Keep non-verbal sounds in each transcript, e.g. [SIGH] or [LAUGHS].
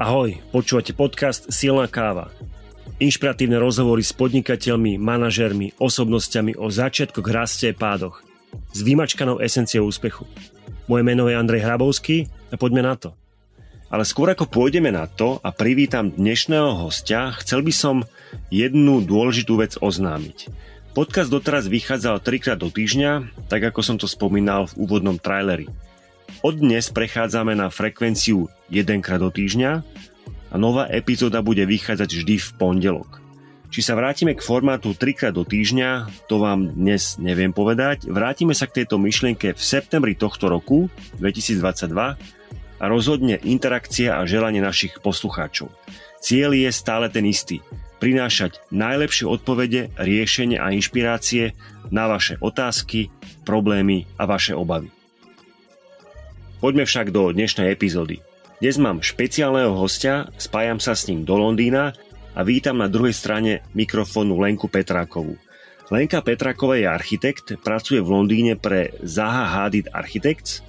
Ahoj, počúvate podcast Silná káva. Inšpiratívne rozhovory s podnikateľmi, manažermi, osobnosťami o začiatkoch, raste a pádoch. S vymačkanou esenciou úspechu. Moje meno je Andrej Hrabovský a poďme na to. Ale skôr ako pôjdeme na to a privítam dnešného hostia, chcel by som jednu dôležitú vec oznámiť. Podcast doteraz vychádzal trikrát do týždňa, tak ako som to spomínal v úvodnom traileri. Od dnes prechádzame na frekvenciu jedenkrát do týždňa a nová epizóda bude vychádzať vždy v pondelok. Či sa vrátime k formátu trikrát do týždňa, to vám dnes neviem povedať. Vrátime sa k tejto myšlienke v septembri tohto roku, 2022, a rozhodne interakcia a želanie našich poslucháčov. Ciel je stále ten istý. Prinášať najlepšie odpovede, riešenie a inšpirácie na vaše otázky, problémy a vaše obavy. Poďme však do dnešnej epizódy. Dnes mám špeciálneho hostia, spájam sa s ním do Londýna a vítam na druhej strane mikrofónu Lenku Petrákovú. Lenka Petráková je architekt, pracuje v Londýne pre Zaha Hadid Architects,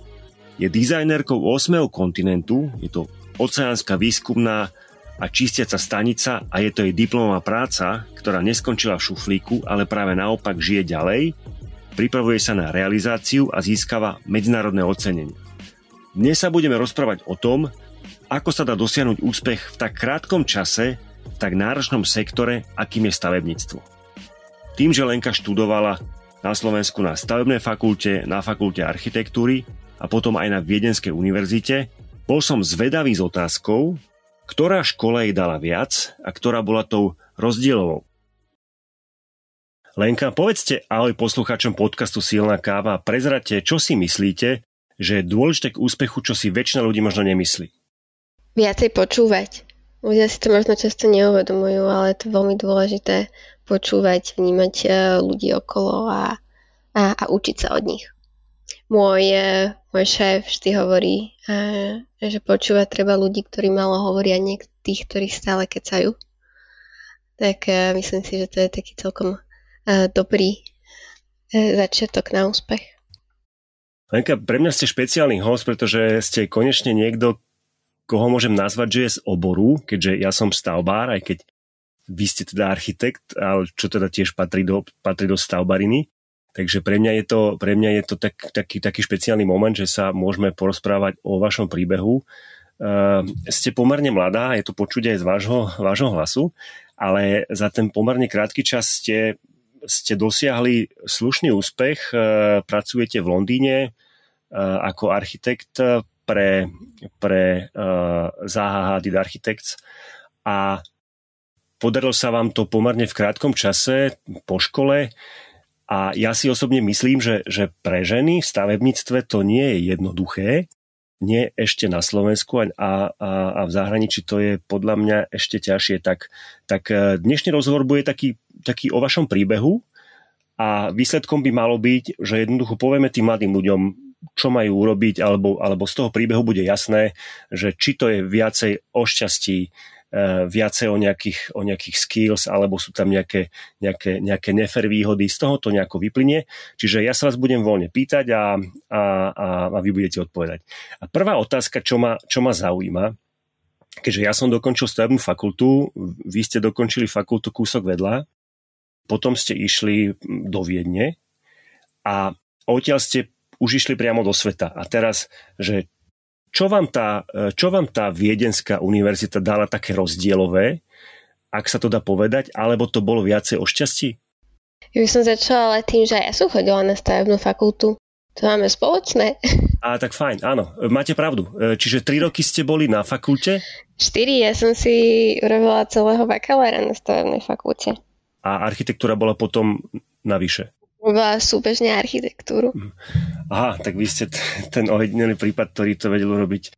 je dizajnerkou 8. kontinentu, je to oceánska výskumná a čistiaca stanica a je to jej diplomová práca, ktorá neskončila v šuflíku, ale práve naopak žije ďalej, pripravuje sa na realizáciu a získava medzinárodné ocenenie. Dnes sa budeme rozprávať o tom, ako sa dá dosiahnuť úspech v tak krátkom čase, v tak náročnom sektore, akým je stavebníctvo. Tým, že Lenka študovala na Slovensku na stavebnej fakulte, na fakulte architektúry a potom aj na Viedenskej univerzite, bol som zvedavý s otázkou, ktorá škola jej dala viac a ktorá bola tou rozdielovou. Lenka, povedzte ahoj poslucháčom podcastu Silná káva a prezrate, čo si myslíte, že je dôležité k úspechu, čo si väčšina ľudí možno nemyslí? Viacej počúvať. Ľudia si to možno často neuvedomujú, ale je to veľmi dôležité počúvať, vnímať e, ľudí okolo a, a, a učiť sa od nich. Môj, e, môj šéf vždy hovorí, e, že počúvať treba ľudí, ktorí malo hovoria, nie tých, ktorí stále kecajú. Tak myslím si, že to je taký celkom dobrý začiatok na úspech. Lenka, pre mňa ste špeciálny host, pretože ste konečne niekto, koho môžem nazvať, že je z oboru, keďže ja som stavbár, aj keď vy ste teda architekt, ale čo teda tiež patrí do, patrí do stavbariny. Takže pre mňa je to, pre mňa je to tak, taký, taký špeciálny moment, že sa môžeme porozprávať o vašom príbehu. Uh, ste pomerne mladá, je to počuť aj z vášho, vášho hlasu, ale za ten pomerne krátky čas ste ste dosiahli slušný úspech, e, pracujete v Londýne e, ako architekt pre, pre e, Zaha Architects. A podarilo sa vám to pomerne v krátkom čase po škole. A ja si osobne myslím, že, že pre ženy v stavebníctve to nie je jednoduché, nie ešte na Slovensku a, a, a v zahraničí to je podľa mňa ešte ťažšie. Tak, tak dnešný rozhovor bude taký taký o vašom príbehu a výsledkom by malo byť, že jednoducho povieme tým mladým ľuďom, čo majú urobiť, alebo, alebo z toho príbehu bude jasné, že či to je viacej o šťastí, e, viacej o nejakých, o nejakých skills, alebo sú tam nejaké, nejaké, nejaké nefer výhody, z toho to nejako vyplynie. Čiže ja sa vás budem voľne pýtať a, a, a, a vy budete odpovedať. A prvá otázka, čo ma, čo ma zaujíma, keďže ja som dokončil stavebnú fakultu, vy ste dokončili fakultu kúsok vedľa, potom ste išli do Viedne a odtiaľ ste už išli priamo do sveta. A teraz, že čo vám tá, čo vám tá Viedenská univerzita dala také rozdielové, ak sa to dá povedať, alebo to bolo viacej o šťastí? Ja by som začala ale tým, že ja som chodila na stavebnú fakultu. To máme spoločné. A tak fajn, áno, máte pravdu. E, čiže tri roky ste boli na fakulte? Štyri, ja som si urobila celého bakalára na stavebnej fakulte a architektúra bola potom navyše. Súbežne architektúru. Mhm. Aha, tak vy ste t- ten ojedinelý prípad, ktorý to vedel urobiť e,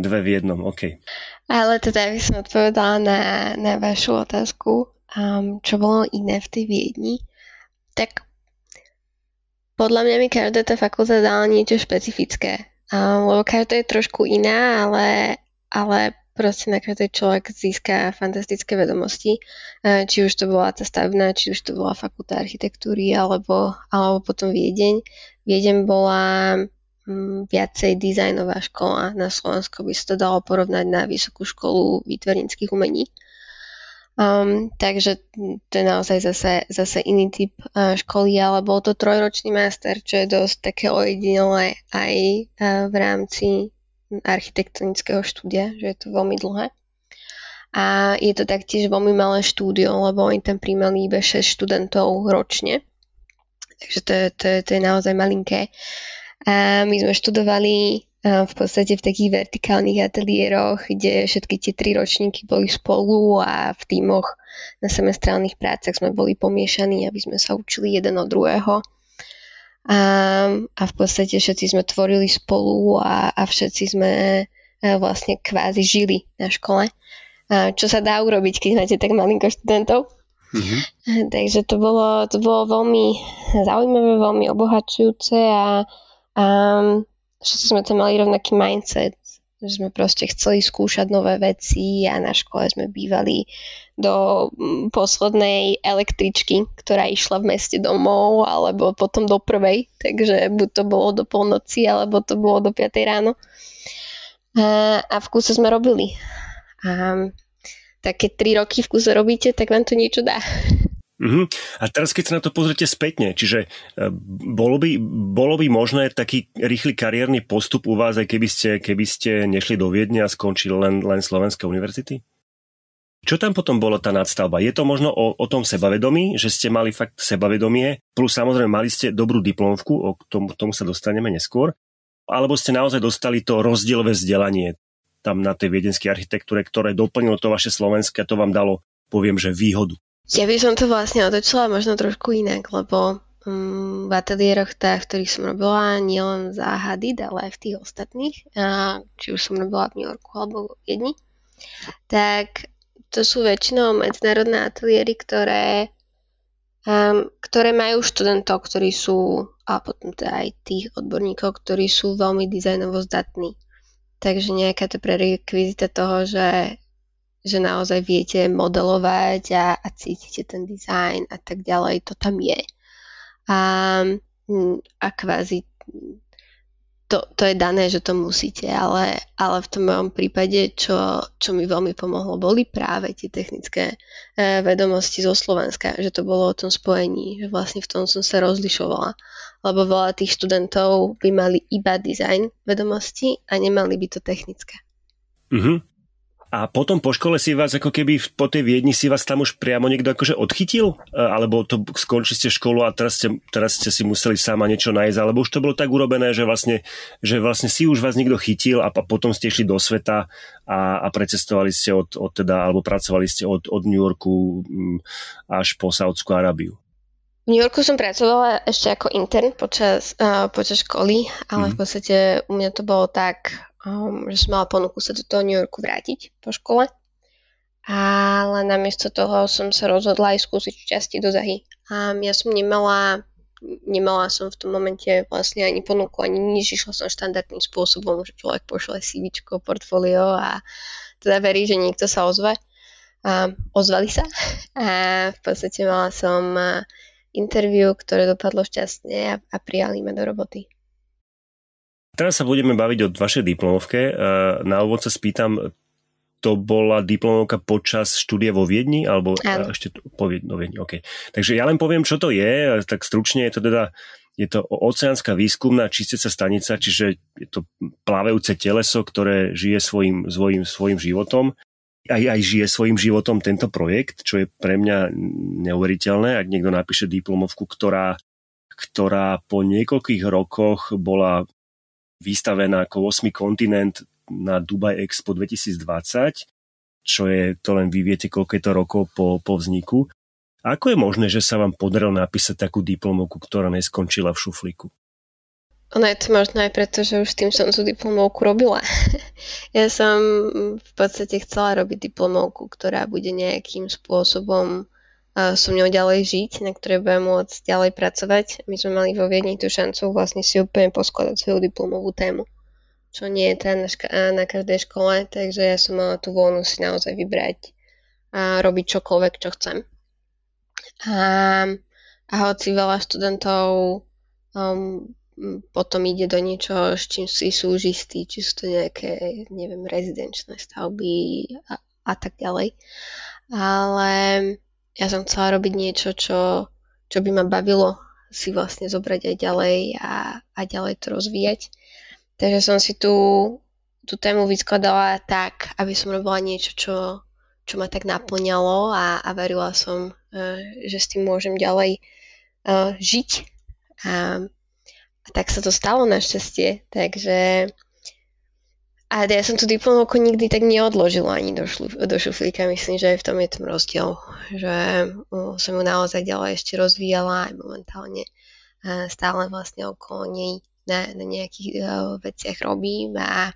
dve v jednom, OK. Ale teda by som odpovedala na, na vašu otázku, um, čo bolo iné v tej Viedni. Tak podľa mňa mi každá tá fakulta dala niečo špecifické. Um, lebo každá je trošku iná, ale, ale proste na každej človek získa fantastické vedomosti, e, či už to bola tá stavná, či už to bola fakulta architektúry, alebo, alebo potom Viedeň. Viedeň bola um, viacej dizajnová škola. Na Slovensku by sa to dalo porovnať na Vysokú školu výtvarníckých umení. Um, takže to je naozaj zase, zase iný typ uh, školy, ale bol to trojročný master, čo je dosť také ojedinelé aj uh, v rámci architektonického štúdia, že je to veľmi dlhé. A je to taktiež veľmi malé štúdio, lebo oni tam príjmali iba 6 študentov ročne. Takže to je, to to je naozaj malinké. A my sme študovali v podstate v takých vertikálnych ateliéroch, kde všetky tie tri ročníky boli spolu a v tímoch na semestrálnych prácach sme boli pomiešaní, aby sme sa učili jeden od druhého. A, a v podstate všetci sme tvorili spolu a, a všetci sme vlastne kvázi žili na škole. A čo sa dá urobiť, keď máte tak malinko študentov. Mm-hmm. Takže to bolo, to bolo veľmi zaujímavé, veľmi obohacujúce a, a všetci sme tam mali rovnaký mindset, že sme proste chceli skúšať nové veci a na škole sme bývali do mm, poslednej električky, ktorá išla v meste domov, alebo potom do prvej, takže buď to bolo do polnoci, alebo to bolo do 5 ráno. A, a v kúse sme robili. A tak keď 3 roky v kúse robíte, tak vám to niečo dá. Uh-huh. A teraz keď sa na to pozrite spätne, čiže e, bolo by, bolo by možné taký rýchly kariérny postup u vás, aj keby ste, keby ste nešli do Viedne a skončili len, len Slovenské univerzity? Čo tam potom bola tá nadstavba? Je to možno o, o tom sebavedomí, že ste mali fakt sebavedomie, plus samozrejme mali ste dobrú diplomovku, o tom, tomu sa dostaneme neskôr, alebo ste naozaj dostali to rozdielové vzdelanie tam na tej viedenskej architektúre, ktoré doplnilo to vaše slovenské a to vám dalo, poviem, že výhodu. Ja by som to vlastne otočila možno trošku inak, lebo um, v ateliéroch, tá, v ktorých som robila, nielen za Hadid, ale aj v tých ostatných, a, či už som robila v New Yorku alebo jedni, tak to sú väčšinou medzinárodné ateliéry, ktoré, um, ktoré majú študentov, ktorí sú, a potom teda aj tých odborníkov, ktorí sú veľmi dizajnovo zdatní. Takže nejaká to prerekvizita toho, že že naozaj viete modelovať a, a cítite ten dizajn a tak ďalej, to tam je. A, mm, a kvázi to, to je dané, že to musíte, ale, ale v tom mojom prípade, čo, čo mi veľmi pomohlo, boli práve tie technické e, vedomosti zo Slovenska, že to bolo o tom spojení, že vlastne v tom som sa rozlišovala, lebo veľa tých študentov by mali iba design vedomosti a nemali by to technické. Mm-hmm. A potom po škole si vás ako keby po tej Viedni si vás tam už priamo niekto akože odchytil? E, alebo to skončili ste školu a teraz ste, teraz ste si museli sama niečo nájsť? Alebo už to bolo tak urobené, že vlastne, že vlastne si už vás niekto chytil a potom ste išli do sveta a, a precestovali ste od, od teda, alebo pracovali ste od, od New Yorku mm, až po Saudskú Arábiu? V New Yorku som pracovala ešte ako intern počas, uh, počas školy, ale mm. v podstate u mňa to bolo tak, um, že som mala ponuku sa do toho New Yorku vrátiť po škole. Ale namiesto toho som sa rozhodla aj skúsiť časti do Zahy. A ja som nemala, nemala som v tom momente vlastne ani ponuku, ani nič. Išla som štandardným spôsobom, že človek pošle CV, portfólio a teda verí, že niekto sa ozve. A ozvali sa. [LAUGHS] A v podstate mala som interview, ktoré dopadlo šťastne a, a prijali ma do roboty. Teraz sa budeme baviť o vašej diplomovke. E, na úvod sa spýtam, to bola diplomovka počas štúdia vo Viedni, alebo Áno. ešte po Viedni, no Viedni, okay. Takže ja len poviem, čo to je, tak stručne je to teda je to oceánska výskumná čisteca stanica, čiže je to plávajúce teleso, ktoré žije svojim, svojim, svojim životom. Aj, aj žije svojim životom tento projekt, čo je pre mňa neuveriteľné, ak niekto napíše diplomovku, ktorá, ktorá po niekoľkých rokoch bola vystavená ako 8. kontinent na Dubai Expo 2020, čo je, to len vy viete, koľko je to rokov po, po vzniku. Ako je možné, že sa vám podarilo napísať takú diplomovku, ktorá neskončila v šuflíku? Ono je to možno aj preto, že už tým som tú diplomovku robila. [LAUGHS] ja som v podstate chcela robiť diplomovku, ktorá bude nejakým spôsobom so mňou ďalej žiť, na ktorej budem môcť ďalej pracovať. My sme mali vo Viedni tú šancu vlastne si úplne poskladať svoju diplomovú tému, čo nie je tá na, ška- na každej škole, takže ja som mala tú voľnu si naozaj vybrať a robiť čokoľvek, čo chcem. A, a hoci veľa študentov um, potom ide do niečoho, s čím si sú istí, či sú to nejaké, neviem, rezidenčné stavby a, a tak ďalej. Ale ja som chcela robiť niečo, čo, čo by ma bavilo si vlastne zobrať aj ďalej a, a ďalej to rozvíjať. Takže som si tú, tú tému vyskladala tak, aby som robila niečo, čo, čo ma tak naplňalo a, a verila som, uh, že s tým môžem ďalej uh, žiť. A, a tak sa to stalo našťastie. Takže a ja som tú diplomovku nikdy tak neodložila ani do, šlu, do šuflíka. Myslím, že aj v tom je ten rozdiel. Že uh, som ju naozaj ďalej ešte rozvíjala aj momentálne. Uh, stále vlastne okolo nej na, na nejakých uh, veciach robím a,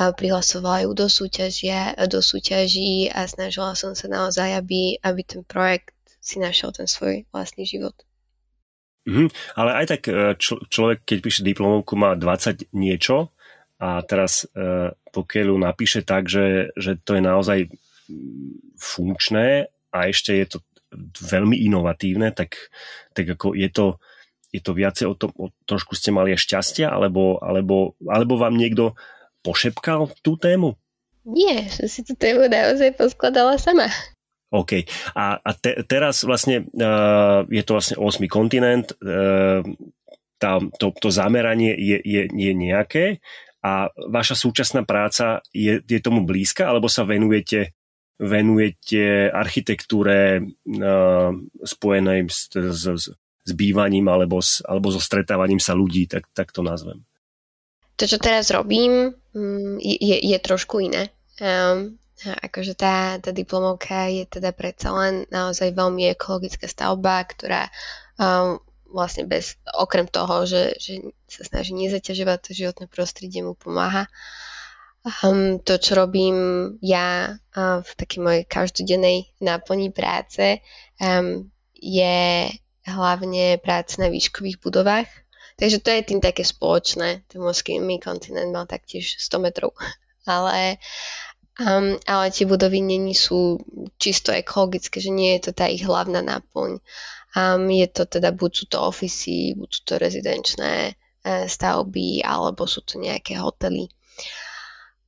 prihlasovala ju do, súťažia, do súťaží a snažila som sa naozaj, aby, aby ten projekt si našiel ten svoj vlastný život. Mm, ale aj tak e, č- človek, keď píše diplomovku, má 20 niečo a teraz e, pokiaľ ju napíše tak, že, že to je naozaj funkčné a ešte je to veľmi inovatívne, tak, tak ako je to je to viacej o tom, o, trošku ste mali aj šťastia, alebo, alebo, alebo vám niekto pošepkal tú tému? Nie, som si tú tému naozaj poskladala sama. OK. A, a te, teraz vlastne uh, je to vlastne 8. kontinent, uh, tá, to, to zameranie je, je, je nejaké a vaša súčasná práca je, je tomu blízka, alebo sa venujete venujete architektúre uh, spojenej s, s, s, s bývaním alebo, s, alebo so stretávaním sa ľudí, tak, tak to nazvem. To, čo teraz robím, mm, je, je trošku iné. Um, akože tá, tá diplomovka je teda predsa len naozaj veľmi ekologická stavba, ktorá um, vlastne bez, okrem toho, že, že sa snaží nezaťažovať to životné prostredie, mu pomáha. Um, to, čo robím ja uh, v takej mojej každodennej náplni práce, um, je hlavne práce na výškových budovách. Takže to je tým také spoločné. Ten morský kontinent mal taktiež 100 metrov. Ale, um, ale tie budovy není sú čisto ekologické, že nie je to tá ich hlavná náplň. Um, je to teda, buď sú to ofisy, buď sú to rezidenčné e, stavby, alebo sú to nejaké hotely.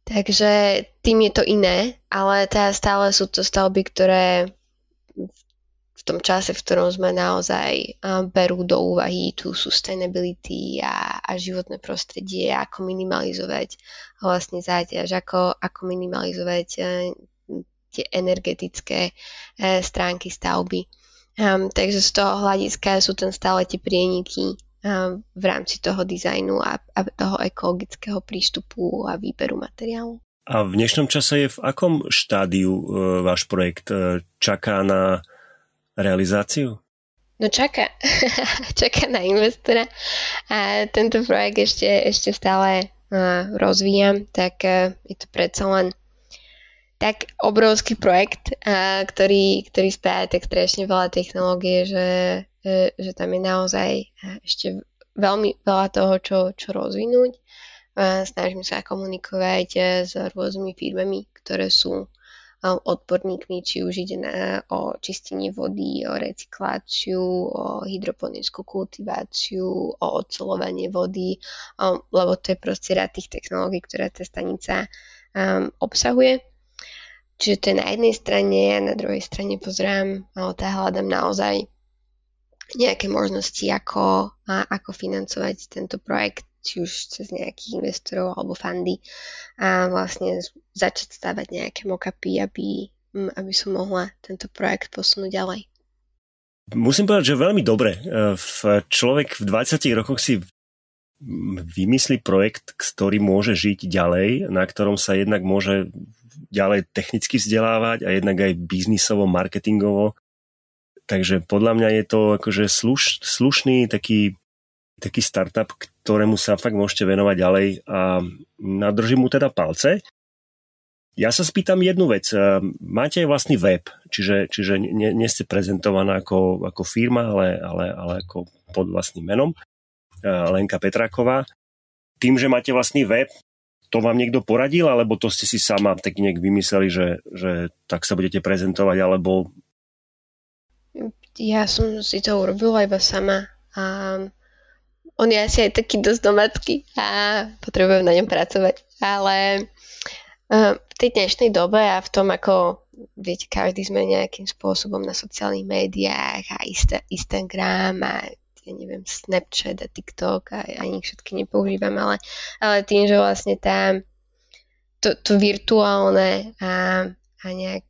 Takže tým je to iné, ale teda stále sú to stavby, ktoré v tom čase, v ktorom sme naozaj berú do úvahy tú sustainability a, a životné prostredie, ako minimalizovať vlastne záťaž, ako, ako minimalizovať e, tie energetické e, stránky stavby. Um, takže z toho hľadiska sú tam stále tie prieniky um, v rámci toho dizajnu a, a toho ekologického prístupu a výberu materiálu. A v dnešnom čase je v akom štádiu e, váš projekt? E, čaká na realizáciu? No čaká. [LAUGHS] čaká na investora. A tento projekt ešte, ešte stále uh, rozvíjam, tak uh, je to predsa len tak obrovský projekt, ktorý, ktorý spája tak strašne veľa technológie, že, uh, že tam je naozaj ešte veľmi veľa toho, čo, čo rozvinúť. Snažím sa komunikovať s rôznymi firmami, ktoré sú odborníkmi, či už ide na, o čistenie vody, o recykláciu, o hydroponickú kultiváciu, o odsolovanie vody, lebo to je proste rád tých technológií, ktoré tá stanica um, obsahuje. Čiže to je na jednej strane a na druhej strane pozerám, ale tá hľadám naozaj nejaké možnosti, ako, a, ako financovať tento projekt či už cez nejakých investorov alebo fundy a vlastne začať stavať nejaké mockupy, aby, mm, aby som mohla tento projekt posunúť ďalej. Musím povedať, že veľmi dobre. E, človek v 20 rokoch si vymyslí projekt, ktorý môže žiť ďalej, na ktorom sa jednak môže ďalej technicky vzdelávať a jednak aj biznisovo, marketingovo. Takže podľa mňa je to akože sluš, slušný taký taký startup, ktorému sa fakt môžete venovať ďalej a nadržím mu teda palce. Ja sa spýtam jednu vec. Máte aj vlastný web, čiže, čiže nie, nie ste prezentovaná ako, ako firma, ale, ale, ale ako pod vlastným menom. Lenka Petráková. Tým, že máte vlastný web, to vám niekto poradil, alebo to ste si sama tak nejak vymysleli, že, že tak sa budete prezentovať, alebo... Ja som si to urobila iba sama a on je asi aj taký dosť domacký a potrebujem na ňom pracovať. Ale uh, v tej dnešnej dobe a v tom, ako viete, každý sme nejakým spôsobom na sociálnych médiách a Instagram a ja neviem, Snapchat a TikTok a ani všetky nepoužívam, ale, ale tým, že vlastne tá, to, to virtuálne a, a nejak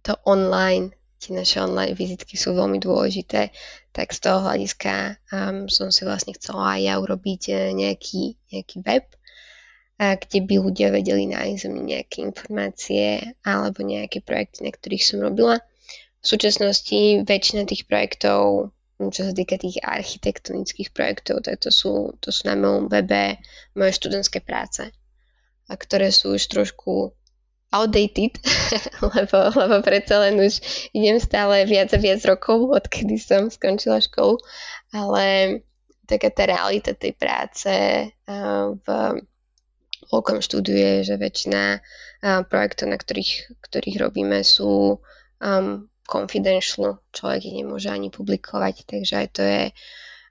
to online tie naše online vizitky sú veľmi dôležité, tak z toho hľadiska um, som si vlastne chcela aj ja urobiť uh, nejaký, nejaký web, uh, kde by ľudia vedeli nájsť nejaké informácie alebo nejaké projekty, na ktorých som robila. V súčasnosti väčšina tých projektov, čo sa týka tých architektonických projektov, tak to sú, to sú na mojom webe moje študentské práce, a ktoré sú už trošku outdated, [LAUGHS] lebo, lebo predsa len už idem stále viac a viac rokov, odkedy som skončila školu, ale taká tá realita tej práce v okom štúdiu je, že väčšina projektov, na ktorých, ktorých robíme, sú um, confidential, človek ich nemôže ani publikovať, takže aj to je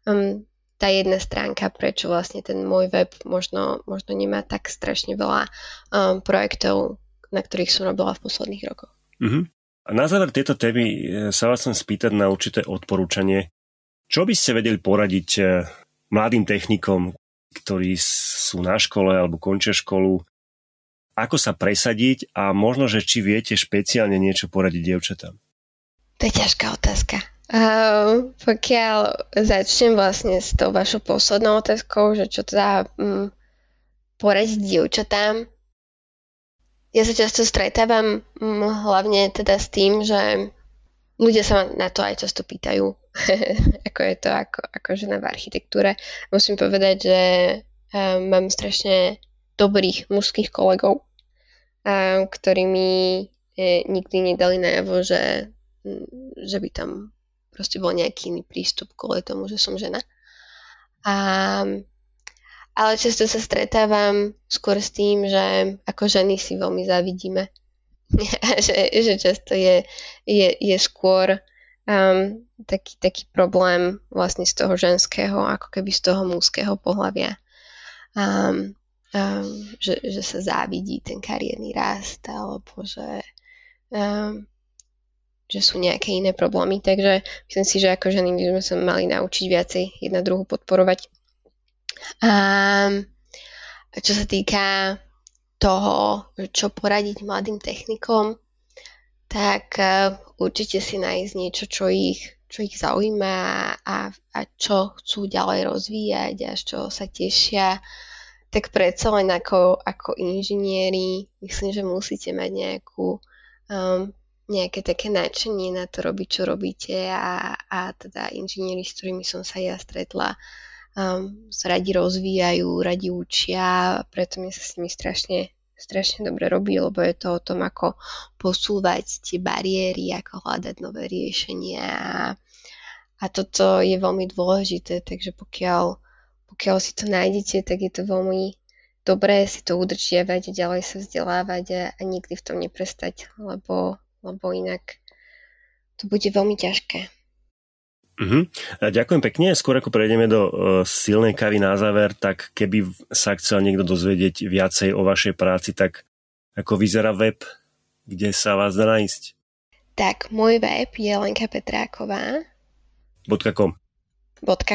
um, tá jedna stránka, prečo vlastne ten môj web možno, možno nemá tak strašne veľa um, projektov, na ktorých som robila v posledných rokoch. Uh-huh. A na záver tejto témy e, sa vás chcem spýtať na určité odporúčanie. Čo by ste vedeli poradiť e, mladým technikom, ktorí sú na škole alebo končia školu, ako sa presadiť a možno, že či viete špeciálne niečo poradiť dievčatám? To je ťažká otázka. Uh, pokiaľ začnem vlastne s tou vašou poslednou otázkou, že čo teda um, poradiť dievčatám, ja sa často stretávam mm, hlavne teda s tým, že ľudia sa na to aj často pýtajú, [LAUGHS] ako je to ako, ako žena v architektúre. Musím povedať, že um, mám strašne dobrých mužských kolegov, um, ktorí mi e, nikdy nedali najavo, že, že by tam proste bol nejaký iný prístup kvôli tomu, že som žena. A ale často sa stretávam skôr s tým, že ako ženy si veľmi závidíme. [LAUGHS] že, že často je, je, je skôr um, taký, taký problém vlastne z toho ženského, ako keby z toho mužského pohľavia. Um, um, že, že sa závidí ten kariérny rast, alebo že, um, že sú nejaké iné problémy. Takže myslím si, že ako ženy by sme sa mali naučiť viacej jedna druhu podporovať a čo sa týka toho, čo poradiť mladým technikom, tak e, určite si nájsť niečo, čo ich, čo ich zaujíma a, a čo chcú ďalej rozvíjať a z čoho sa tešia. Tak predsa len ako, ako inžinieri, myslím, že musíte mať nejakú, um, nejaké také nadšenie na to robiť, čo robíte a, a teda inžinieri, s ktorými som sa ja stretla, um, sa radi rozvíjajú, radi učia, preto mi sa s nimi strašne, strašne dobre robí, lebo je to o tom, ako posúvať tie bariéry, ako hľadať nové riešenia a, a toto je veľmi dôležité, takže pokiaľ, pokiaľ si to nájdete, tak je to veľmi dobré si to udržiavať, ďalej sa vzdelávať a, a nikdy v tom neprestať, lebo, lebo inak to bude veľmi ťažké. Uh-huh. Ďakujem pekne. Skôr ako prejdeme do uh, silnej kavy na záver, tak keby sa chcel niekto dozvedieť viacej o vašej práci, tak ako vyzerá web, kde sa vás dá nájsť? Tak, môj web je Lenka Petráková. .com.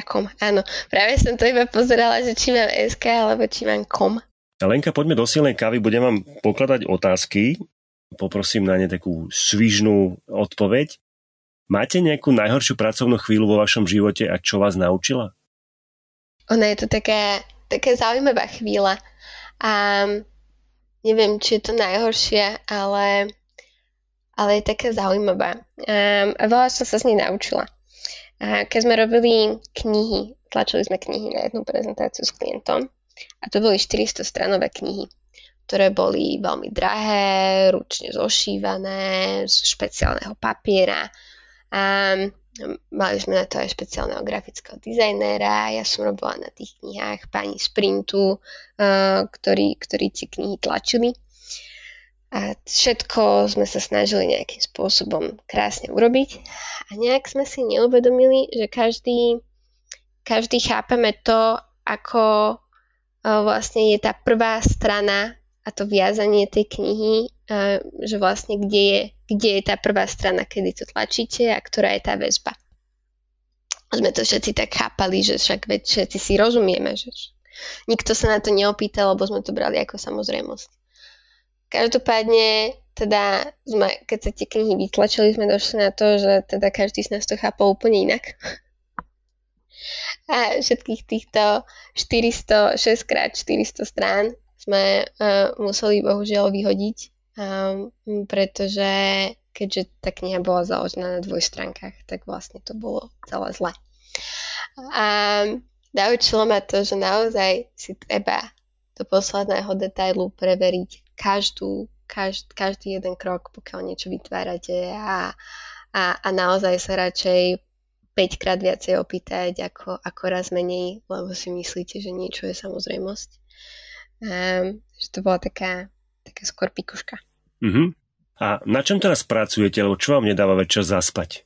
.com, áno. Práve som to iba pozerala, že či mám SK alebo či mám com. Lenka, poďme do silnej kavy, budem vám pokladať otázky. Poprosím na ne takú svižnú odpoveď. Máte nejakú najhoršiu pracovnú chvíľu vo vašom živote a čo vás naučila? Ona je to taká, taká zaujímavá chvíľa. A neviem, či je to najhoršia, ale, ale je taká zaujímavá. A, a veľa som sa z nej naučila. A keď sme robili knihy, tlačili sme knihy na jednu prezentáciu s klientom a to boli 400 stranové knihy ktoré boli veľmi drahé, ručne zošívané, z špeciálneho papiera. A mali sme na to aj špeciálneho grafického dizajnéra, ja som robila na tých knihách pani z printu, ktorí, ktorí tie knihy tlačili. A všetko sme sa snažili nejakým spôsobom krásne urobiť. A nejak sme si neuvedomili, že každý, každý chápeme to, ako vlastne je tá prvá strana a to viazanie tej knihy, že vlastne kde je, kde je tá prvá strana, kedy to tlačíte a ktorá je tá väzba. Sme to všetci tak chápali, že však veď všetci si rozumieme, že nikto sa na to neopýtal, lebo sme to brali ako samozrejmosť. Každopádne, teda sme, keď sa tie knihy vytlačili, sme došli na to, že teda každý z nás to chápal úplne inak. [LAUGHS] A všetkých týchto 400, 6x400 strán sme uh, museli bohužiaľ vyhodiť, um, pretože keďže tá kniha bola založená na dvojstránkach, tak vlastne to bolo celé zle. A naučilo ma to, že naozaj si treba do posledného detailu preveriť každú, každ, každý jeden krok, pokiaľ niečo vytvárate a, a, a naozaj sa radšej 5 krát viacej opýtať ako, ako raz menej, lebo si myslíte, že niečo je samozrejmosť. Um, že to bola taká, taká skôr pikuška. Uh-huh. A na čom teraz pracujete, lebo čo vám nedáva večer zaspať?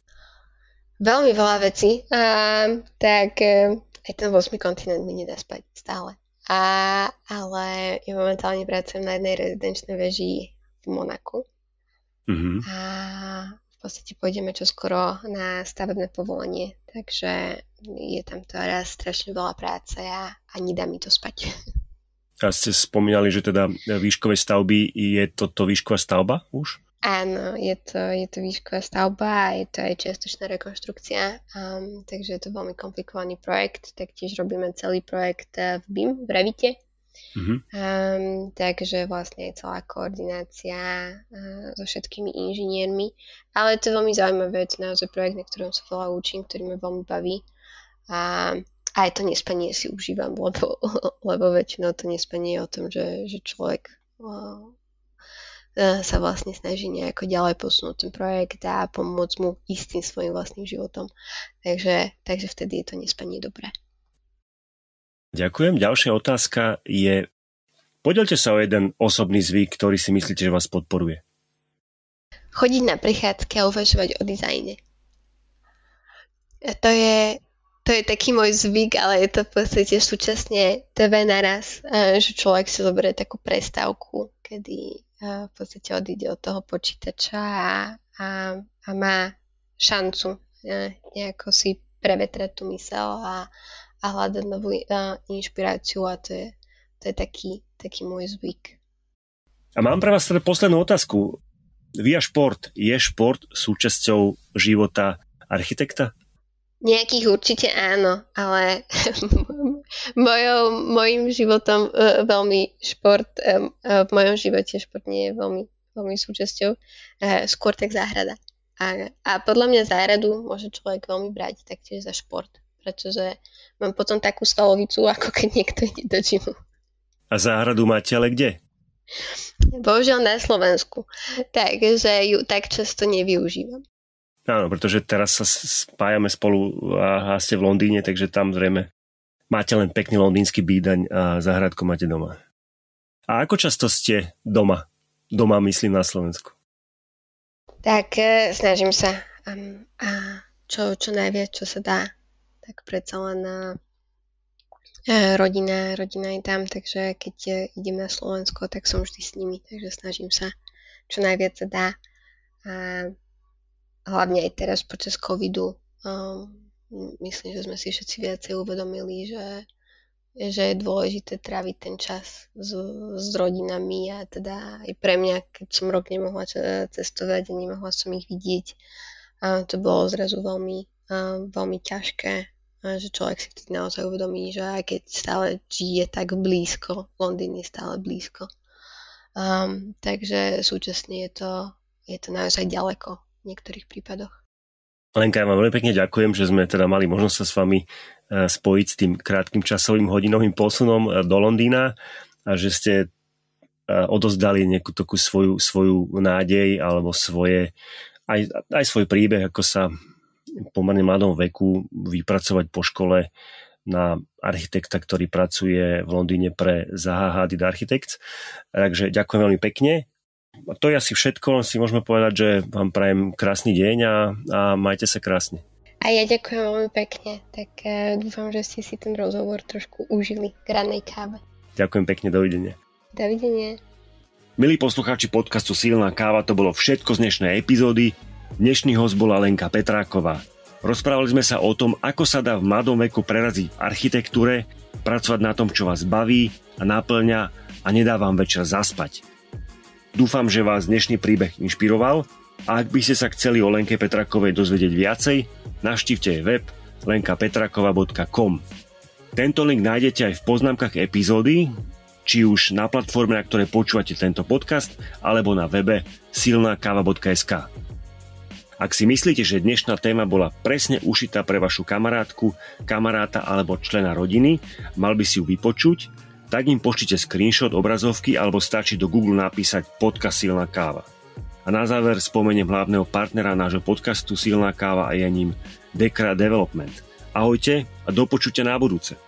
Veľmi veľa vecí. Um, tak um, aj ten 8. kontinent mi nedá spať stále. A, ale ja momentálne pracujem na jednej rezidenčnej veži v Monaku. Uh-huh. A podstate pôjdeme čoskoro na stavebné povolenie, takže je tam teraz strašne veľa práce a, a nedá mi to spať. [LAUGHS] A ste spomínali, že teda výškové stavby, je toto výšková stavba už? Áno, je to, je to výšková stavba a je to aj čiastočná rekonštrukcia, um, takže je to veľmi komplikovaný projekt. Taktiež robíme celý projekt v BIM, v Revite, Mm-hmm. Um, takže vlastne je celá koordinácia uh, so všetkými inžiniermi. Ale to je veľmi zaujímavé, je to naozaj projekt, na ktorom sa veľa učím, ktorý ma veľmi baví. A aj to nespanie si užívam, lebo, [LAUGHS] lebo väčšinou to nespanie je o tom, že, že človek uh, sa vlastne snaží nejako ďalej posunúť ten projekt a pomôcť mu istým svojim vlastným životom. Takže, takže vtedy je to nespanie dobré. Ďakujem. Ďalšia otázka je, podelte sa o jeden osobný zvyk, ktorý si myslíte, že vás podporuje. Chodiť na prechádzky a uvažovať o dizajne. A to je, to je taký môj zvyk, ale je to v podstate súčasne TV naraz, že človek si zoberie takú prestávku, kedy v podstate odíde od toho počítača a, a, a má šancu nejako si prevetrať tú mysel a, a hľadať novú inšpiráciu a to je, to je taký, taký môj zvyk. A mám pre vás teda poslednú otázku. Via šport, je šport súčasťou života architekta? Nejakých určite áno, ale [LAUGHS] mojou, mojim životom uh, veľmi šport, um, uh, v mojom živote šport nie je veľmi, veľmi súčasťou, uh, skôr tak záhrada. A, a podľa mňa záhradu môže človek veľmi brať taktiež za šport pretože mám potom takú stolovicu, ako keď niekto ide do gymu. A záhradu máte ale kde? Bohužiaľ na Slovensku, takže ju tak často nevyužívam. Áno, pretože teraz sa spájame spolu a ste v Londýne, takže tam zrejme máte len pekný londýnsky býdaň a záhradku máte doma. A ako často ste doma? Doma myslím na Slovensku. Tak e, snažím sa um, a čo, čo najviac, čo sa dá tak predsa len e, rodina, rodina je tam, takže keď e, idem na Slovensko, tak som vždy s nimi, takže snažím sa čo najviac sa dá. A hlavne aj teraz počas covidu um, myslím, že sme si všetci viacej uvedomili, že, že je dôležité tráviť ten čas s, s rodinami a teda aj pre mňa, keď som rok nemohla cestovať a nemohla som ich vidieť, a to bolo zrazu veľmi, veľmi ťažké že človek si vtedy naozaj uvedomí, že aj keď stále žije tak blízko, Londýn je stále blízko. Um, takže súčasne je to, je to naozaj ďaleko v niektorých prípadoch. Lenka, ja vám veľmi pekne ďakujem, že sme teda mali možnosť sa s vami e, spojiť s tým krátkým časovým hodinovým posunom e, do Londýna a že ste e, odozdali nejakú takú svoju, svoju nádej alebo svoje, aj, aj svoj príbeh, ako sa pomerne mladom veku vypracovať po škole na architekta, ktorý pracuje v Londýne pre Zaha Hadid Architects. Takže ďakujem veľmi pekne. To je asi všetko, si môžeme povedať, že vám prajem krásny deň a, a majte sa krásne. A ja ďakujem veľmi pekne, tak uh, dúfam, že ste si ten rozhovor trošku užili k ranej káve. Ďakujem pekne, dovidenia. Dovidenia. Milí poslucháči podcastu Silná káva, to bolo všetko z dnešnej epizódy. Dnešný host bola Lenka Petráková. Rozprávali sme sa o tom, ako sa dá v mladom veku preraziť v architektúre, pracovať na tom, čo vás baví a náplňa a nedá vám večer zaspať. Dúfam, že vás dnešný príbeh inšpiroval a ak by ste sa chceli o Lenke Petrakovej dozvedieť viacej, navštívte jej web lenkapetrakova.com. Tento link nájdete aj v poznámkach epizódy, či už na platforme, na ktorej počúvate tento podcast, alebo na webe silnakava.sk. Ak si myslíte, že dnešná téma bola presne ušitá pre vašu kamarátku, kamaráta alebo člena rodiny, mal by si ju vypočuť, tak im pošlite screenshot obrazovky alebo stačí do Google napísať podcast Silná káva. A na záver spomeniem hlavného partnera nášho podcastu Silná káva a je ním Dekra Development. Ahojte a do na budúce.